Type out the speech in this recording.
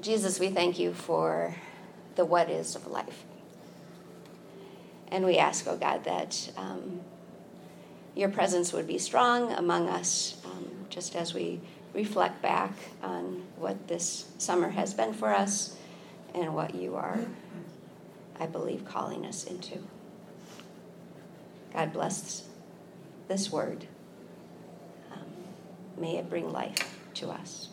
Jesus, we thank you for the what is of life. And we ask, oh God, that um, your presence would be strong among us um, just as we reflect back on what this summer has been for us and what you are, I believe, calling us into. God bless this word. Um, may it bring life to us.